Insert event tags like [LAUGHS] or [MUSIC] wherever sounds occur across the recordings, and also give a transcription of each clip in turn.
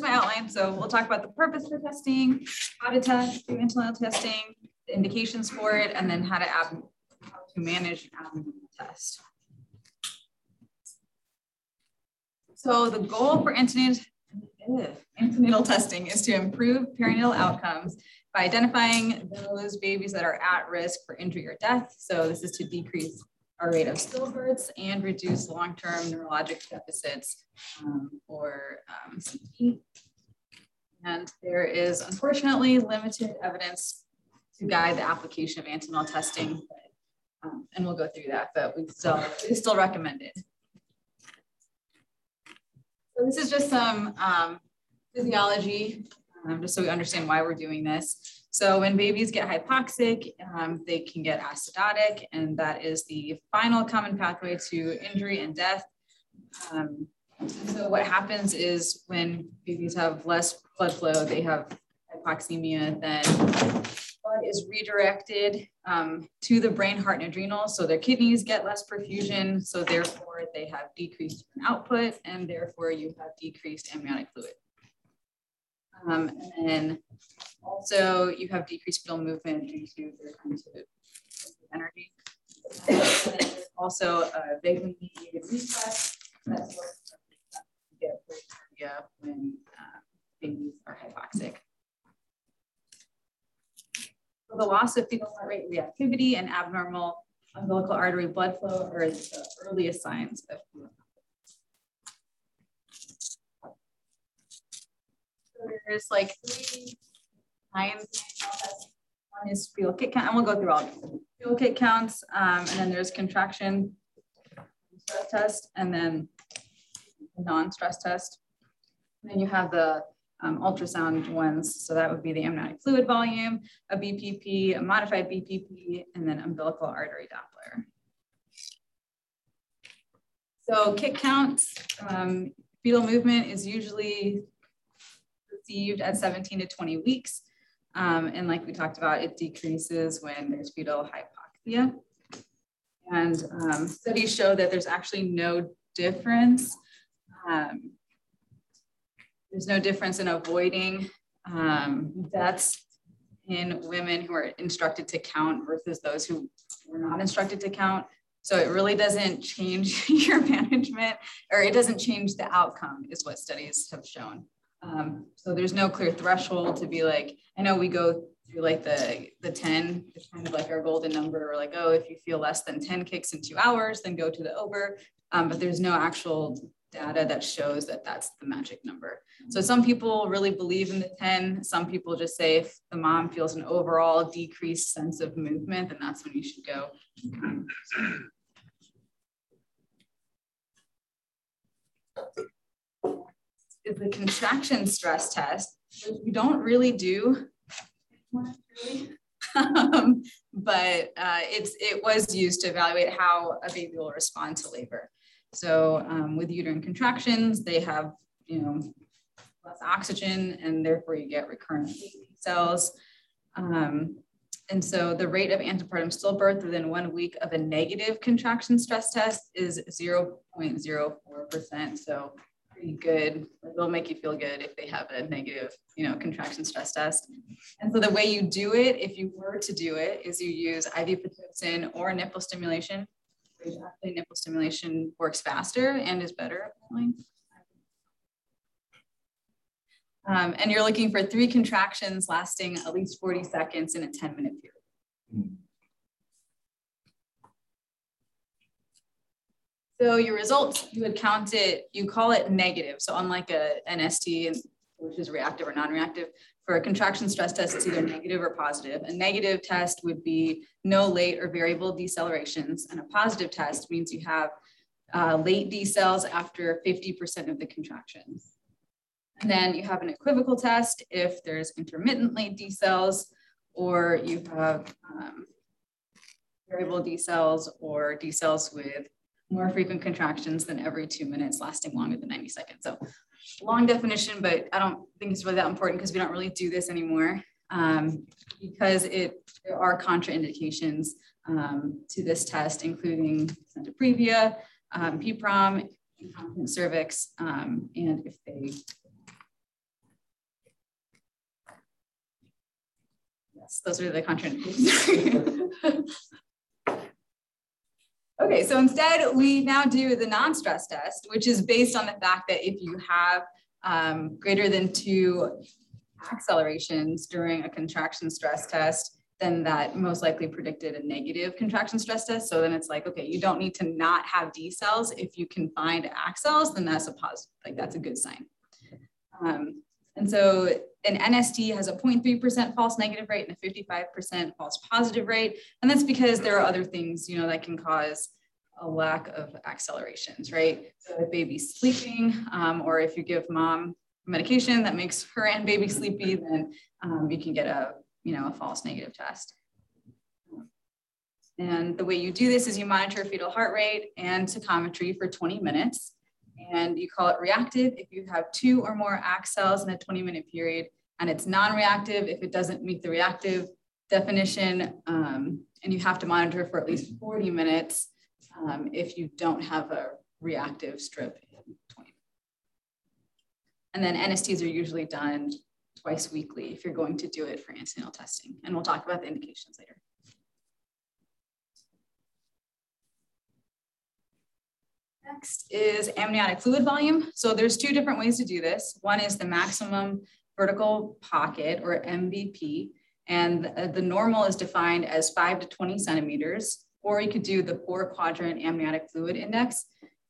my outline. So we'll talk about the purpose for testing, how to test, antenatal testing, the indications for it, and then how to, ab how to manage an abnormal test. So the goal for antenatal, antenatal testing is to improve perinatal outcomes by identifying those babies that are at risk for injury or death. So this is to decrease our rate of stillbirths and reduce long-term neurologic deficits um, or um, CP. And there is unfortunately limited evidence to guide the application of antenatal testing, but, um, and we'll go through that, but we still, it's still recommended. So this is just some um, physiology, um, just so we understand why we're doing this. So when babies get hypoxic, um, they can get acidotic, and that is the final common pathway to injury and death. Um, so what happens is when babies have less blood flow, they have hypoxemia, then is redirected um, to the brain, heart, and adrenals. So their kidneys get less perfusion. So therefore they have decreased output, and therefore you have decreased amniotic fluid. Um, and then also you have decreased fetal movement due to their of energy. also a vagally mediated reflex that's what get when uh, babies are hypoxic. So the loss of fetal heart rate reactivity and abnormal umbilical artery blood flow are the earliest signs of there's like three. One is fetal kick count, and we'll go through all fetal kick counts, um, and then there's contraction stress test, and then non-stress test. And then you have the um, ultrasound ones. So that would be the amniotic fluid volume, a BPP, a modified BPP, and then umbilical artery Doppler. So kick counts, um, fetal movement is usually received at 17 to 20 weeks. Um, and like we talked about, it decreases when there's fetal hypoxia. And um, studies show that there's actually no difference. Um, there's no difference in avoiding um, deaths in women who are instructed to count versus those who were not instructed to count. So it really doesn't change [LAUGHS] your management or it doesn't change the outcome is what studies have shown. Um, so there's no clear threshold to be like, I know we go through like the, the 10, it's kind of like our golden number, We're like, oh, if you feel less than 10 kicks in two hours, then go to the over. Um, but there's no actual data that shows that that's the magic number. So some people really believe in the 10. Some people just say if the mom feels an overall decreased sense of movement, then that's when you should go. is the contraction stress test, which we don't really do. um, but uh, it's it was used to evaluate how a baby will respond to labor. So um, with uterine contractions, they have you know less oxygen, and therefore you get recurrent cells. Um, and so the rate of antepartum stillbirth within one week of a negative contraction stress test is 0.04%. So pretty good. It'll make you feel good if they have a negative, you know, contraction stress test. And so the way you do it, if you were to do it, is you use IV Pitocin or nipple stimulation. Actually, nipple stimulation works faster and is better, apparently. Um, and you're looking for three contractions lasting at least 40 seconds in a 10 minute period. Mm. So your results, you would count it, you call it negative. So unlike a NST, which is reactive or non-reactive, for a contraction stress test, it's either negative or positive. A negative test would be no late or variable decelerations. And a positive test means you have uh, late decels after 50% of the contractions. And then you have an equivocal test if there's intermittent late decels or you have um, variable decels or decels with more frequent contractions than every two minutes lasting longer than 90 seconds. So long definition, but I don't think it's really that important because we don't really do this anymore. um, because it there are contraindications um, to this test, including centroprevia, um, PPROM, incompetent cervix, um, and if they yes, those are the contraindications. [LAUGHS] okay, so instead we now do the non-stress test, which is based on the fact that if you have um, greater than two accelerations during a contraction stress test, then that most likely predicted a negative contraction stress test. So then it's like, okay, you don't need to not have decels. If you can find accels, then that's a positive, like that's a good sign. Um, and so an NST has a 0.3% false negative rate and a 55% false positive rate. And that's because there are other things, you know, that can cause a lack of accelerations, right? So if baby's sleeping, um, or if you give mom medication that makes her and baby sleepy, then um, you can get a, you know, a false negative test. And the way you do this is you monitor fetal heart rate and tocometry for 20 minutes. And you call it reactive if you have two or more accels in a 20 minute period. And it's non-reactive if it doesn't meet the reactive definition. Um, and you have to monitor for at least 40 minutes um, if you don't have a reactive strip in 20. And then NSTs are usually done twice weekly if you're going to do it for antenatal testing. And we'll talk about the indications later. Next is amniotic fluid volume. So there's two different ways to do this. One is the maximum vertical pocket or MVP. And the, the normal is defined as five to 20 centimeters or you could do the four quadrant amniotic fluid index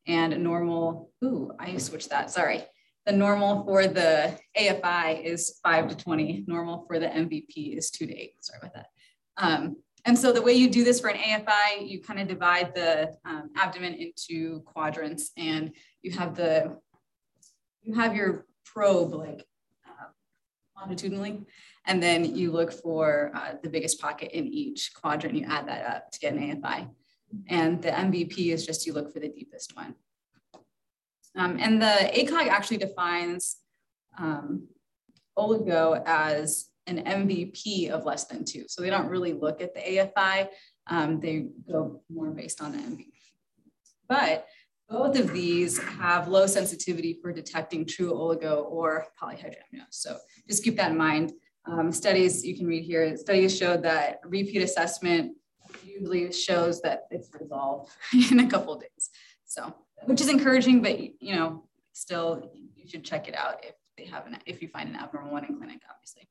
and normal, ooh, I switched that, sorry. The normal for the AFI is five to 20, normal for the MVP is two to eight, sorry about that. Um, and so the way you do this for an AFI, you kind of divide the um, abdomen into quadrants and you have the, you have your probe like uh, longitudinally and then you look for uh, the biggest pocket in each quadrant. You add that up to get an AFI. And the MVP is just you look for the deepest one. Um, and the ACOG actually defines um, oligo as an MVP of less than two. So they don't really look at the AFI. Um, they go more based on the MVP. But both of these have low sensitivity for detecting true oligo or polyhydramnios. So just keep that in mind. Um, studies you can read here, studies showed that repeat assessment usually shows that it's resolved [LAUGHS] in a couple days. So, which is encouraging, but you know, still you should check it out if they have an, if you find an abnormal one in clinic, obviously.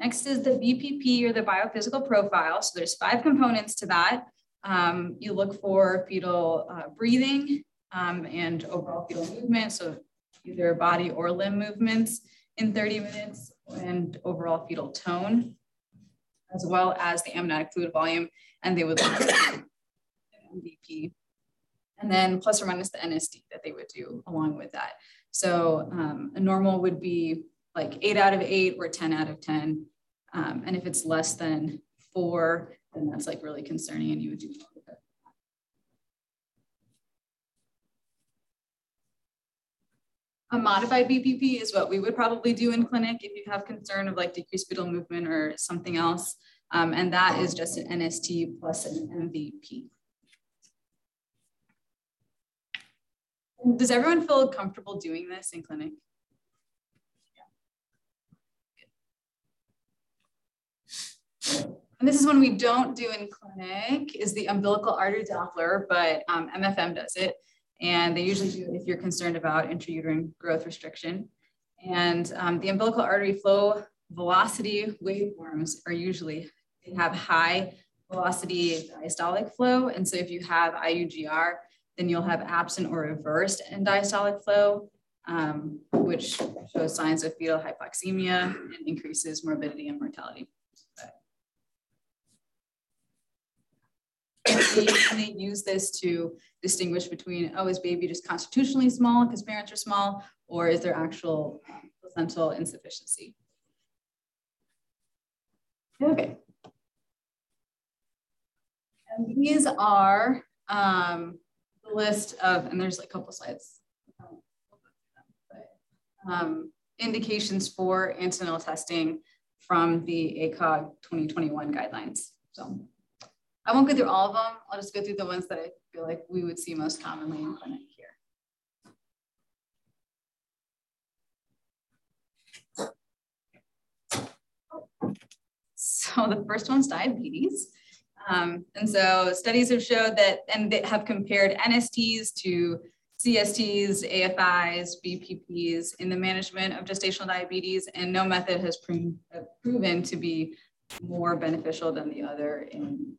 Next is the BPP or the biophysical profile. So there's five components to that. Um, you look for fetal uh, breathing, um, and overall fetal movement. So either body or limb movements in 30 minutes and overall fetal tone, as well as the amniotic fluid volume. And they would look at MVP. And then plus or minus the NST that they would do along with that. So um, a normal would be like eight out of eight or 10 out of 10. Um, and if it's less than four, then that's like really concerning and you would do A modified BPP is what we would probably do in clinic if you have concern of like decreased fetal movement or something else. Um, and that is just an NST plus an MVP. Does everyone feel comfortable doing this in clinic? And this is one we don't do in clinic is the umbilical artery Doppler, but um, MFM does it. And they usually do it if you're concerned about intrauterine growth restriction. And um, the umbilical artery flow velocity waveforms are usually, they have high velocity diastolic flow. And so if you have IUGR, then you'll have absent or reversed end diastolic flow, um, which shows signs of fetal hypoxemia and increases morbidity and mortality. and they use this to distinguish between, oh, is baby just constitutionally small because parents are small, or is there actual placental insufficiency? Okay. And these are um, list of, and there's a couple slides. um, indications for antenatal testing from the ACOG 2021 guidelines. So I won't go through all of them. I'll just go through the ones that I feel like we would see most commonly in clinic here. So the first one's diabetes. Um, and so studies have showed that, and they have compared NSTs to CSTs, AFIs, BPPs in the management of gestational diabetes, and no method has proven, proven to be more beneficial than the other in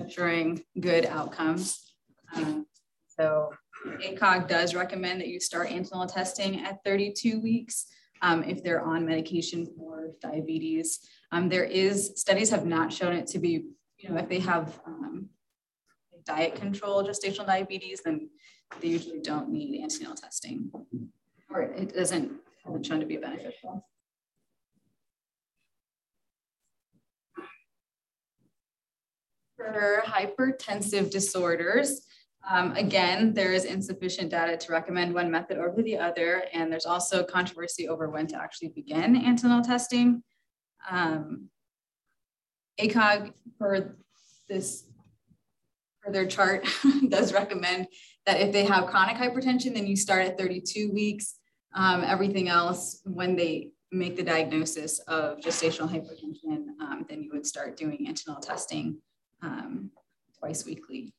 assuring good outcomes. Um, so ACOG does recommend that you start antenatal testing at 32 weeks um, if they're on medication for diabetes. Um, there is, studies have not shown it to be, you know, if they have um, diet control gestational diabetes, then they usually don't need antenatal testing, or it doesn't have shown to be beneficial. For hypertensive disorders, um, again, there is insufficient data to recommend one method over the other, and there's also controversy over when to actually begin antenatal testing. Um, ACOG, for this, for their chart, [LAUGHS] does recommend that if they have chronic hypertension, then you start at 32 weeks. Um, everything else, when they make the diagnosis of gestational hypertension, um, then you would start doing antenatal testing um, twice weekly.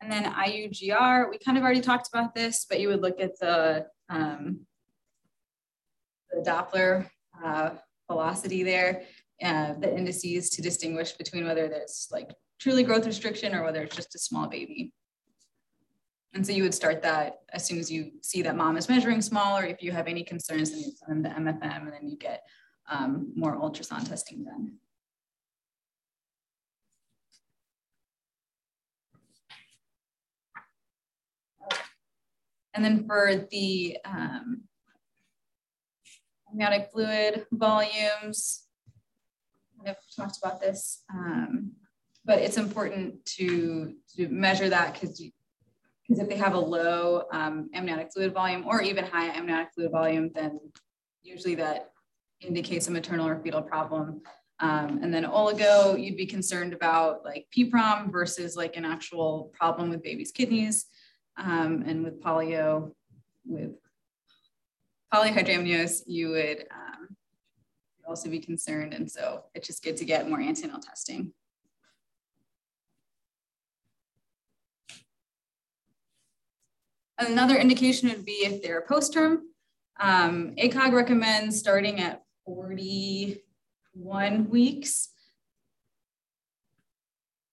And then IUGR, we kind of already talked about this, but you would look at the, um, the Doppler uh, velocity there uh, the indices to distinguish between whether there's like truly growth restriction or whether it's just a small baby. And so you would start that as soon as you see that mom is measuring small, or if you have any concerns, then you send them the MFM and then you get um, more ultrasound testing done. And then for the um, amniotic fluid volumes, I've talked about this, um, but it's important to, to measure that because because if they have a low um, amniotic fluid volume or even high amniotic fluid volume, then usually that indicates a maternal or fetal problem. Um, and then oligo, you'd be concerned about like PPROM versus like an actual problem with baby's kidneys. Um, and with polio, with polyhydramnios, you would um, also be concerned. And so it's just good to get more antenatal testing. Another indication would be if they're post-term. Um, ACOG recommends starting at 41 weeks.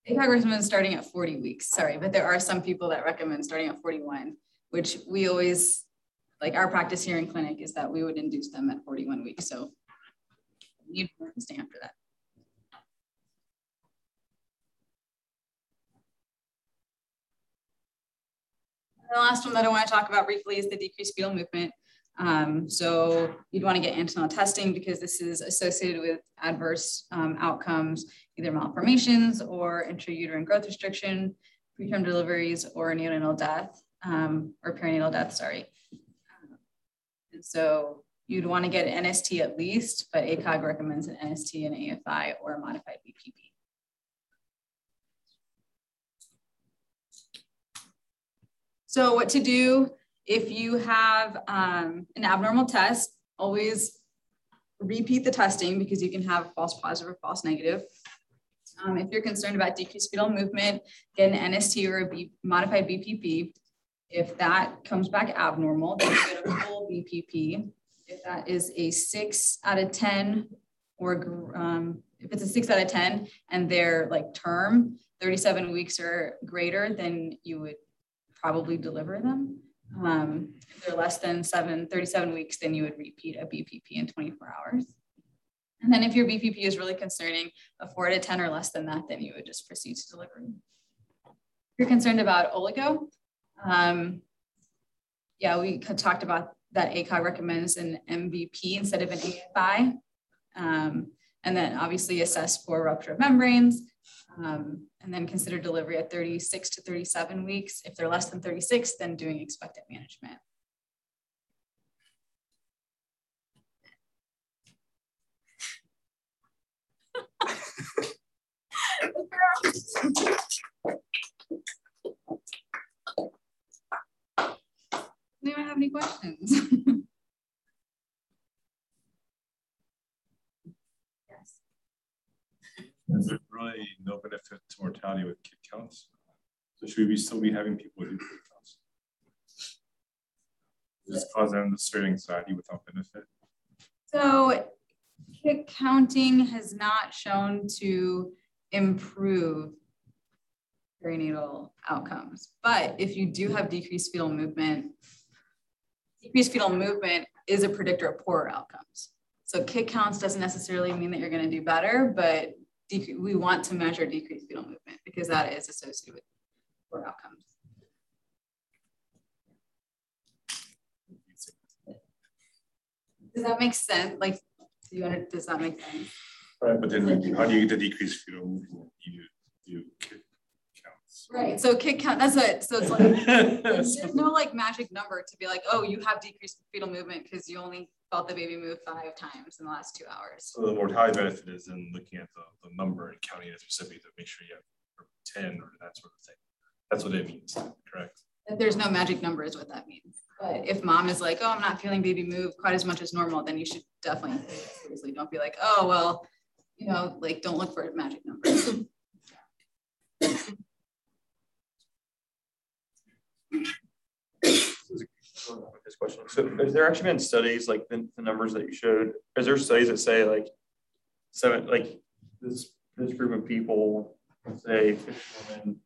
ACOG recommends starting at 40 weeks, sorry, but there are some people that recommend starting at 41, which we always, like our practice here in clinic is that we would induce them at 41 weeks. So to stay after that. The last one that I want to talk about briefly is the decreased fetal movement. Um, so you'd want to get antenatal testing because this is associated with adverse um, outcomes, either malformations or intrauterine growth restriction, preterm deliveries, or neonatal death, um, or perinatal death, sorry. And so you'd want to get an NST at least, but ACOG recommends an NST, an AFI, or a modified BPP. So what to do if you have um, an abnormal test, always repeat the testing because you can have false positive or false negative. Um, if you're concerned about decreased fetal movement, get an NST or a B, modified BPP. If that comes back abnormal, then get a full BPP if that is a six out of 10 or um, if it's a six out of 10 and they're like term 37 weeks or greater, then you would probably deliver them. Um, if they're less than seven, 37 weeks, then you would repeat a BPP in 24 hours. And then if your BPP is really concerning, a four to 10 or less than that, then you would just proceed to delivery. If you're concerned about oligo, um, yeah, we talked about that ACOG recommends an MVP instead of an AFI. Um, and then obviously assess for rupture of membranes, Um, and then consider delivery at 36 to 37 weeks. If they're less than 36, then doing expectant management. [LAUGHS] Anyone have any questions? yes. There's really to mortality with kick counts. So should we still be having people do kick counts? Does this cause unnecessary anxiety without benefit? So kick counting has not shown to improve perinatal outcomes. But if you do have decreased fetal movement, decreased fetal movement is a predictor of poorer outcomes. So kick counts doesn't necessarily mean that you're going to do better, but we want to measure decreased fetal movement because that is associated with poor outcomes. Does that make sense? Like, do you want does that make sense? Right, but then how do you get the decreased fetal movement? You do kick Right. So kick count, that's it. So it's like there's no like magic number to be like, oh, you have decreased fetal movement because you only felt the baby move five times in the last two hours. So the mortality benefit is in looking at the, the number and counting it specifically to make sure you have 10 or that sort of thing. That's what it means, correct? There's no magic number is what that means. But if mom is like, oh, I'm not feeling baby move quite as much as normal, then you should definitely seriously don't be like, oh, well, you know, like don't look for a magic number. [COUGHS] [COUGHS] this question. So has there actually been studies like the, the, numbers that you showed? Is there studies that say like seven, like this this group of people, say 50 women,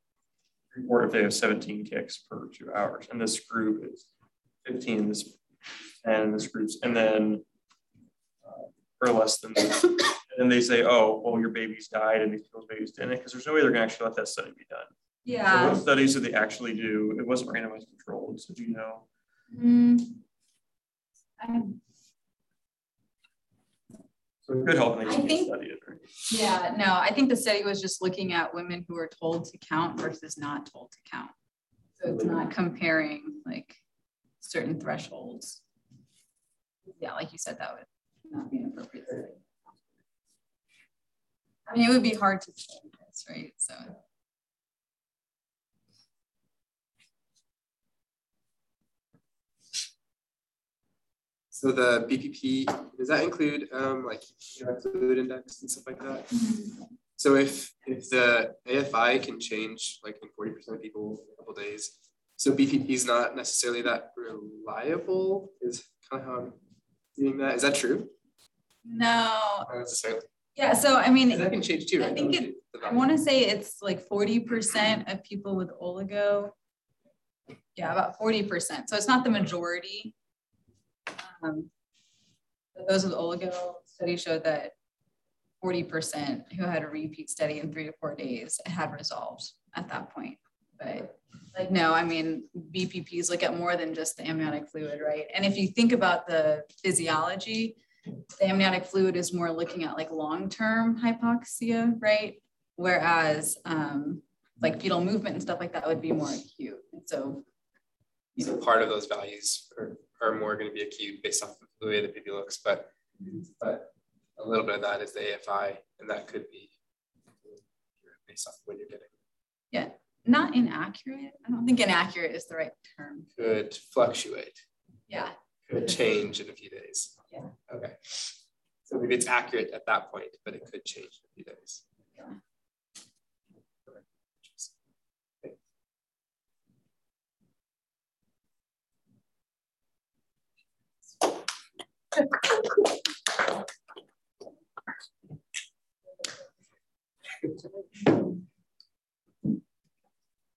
report if they have 17 kicks per two hours, and this group is 15, this and this group's, and then uh, or less than this. And then they say, oh, well, your babies died and these people's babies didn't, because there's no way they're gonna actually let that study be done. Yeah. So what studies did they actually do? It wasn't randomized controlled. So do you know? Mm, so it could help I think, study it, right? Yeah, no, I think the study was just looking at women who were told to count versus not told to count. So it's not comparing like certain thresholds. Yeah, like you said, that would not be an appropriate study. I mean, it would be hard to say this, right? So So the BPP, does that include um, like fluid index and stuff like that? Mm-hmm. So if if the AFI can change like in 40% of people in a couple days, so BPP is not necessarily that reliable is kind of how I'm seeing that. Is that true? No. Not necessarily. Yeah, so I mean, that can change too, right? I think it, I want to say it's like 40% of people with oligo. Yeah, about 40%. So it's not the majority, um, those with oligo study showed that 40% who had a repeat study in three to four days had resolved at that point. But like, no, I mean, BPPs look at more than just the amniotic fluid, right? And if you think about the physiology, the amniotic fluid is more looking at like long-term hypoxia, right? Whereas um, like fetal movement and stuff like that would be more acute. And so, so part of those values are are more going to be acute based off of the way the baby looks, but but a little bit of that is the AFI, and that could be based off what you're getting. Yeah, not inaccurate. I don't think inaccurate is the right term. Could fluctuate. Yeah. Could change in a few days. Yeah. Okay. So maybe it's accurate at that point, but it could change in a few days. Yeah. [LAUGHS]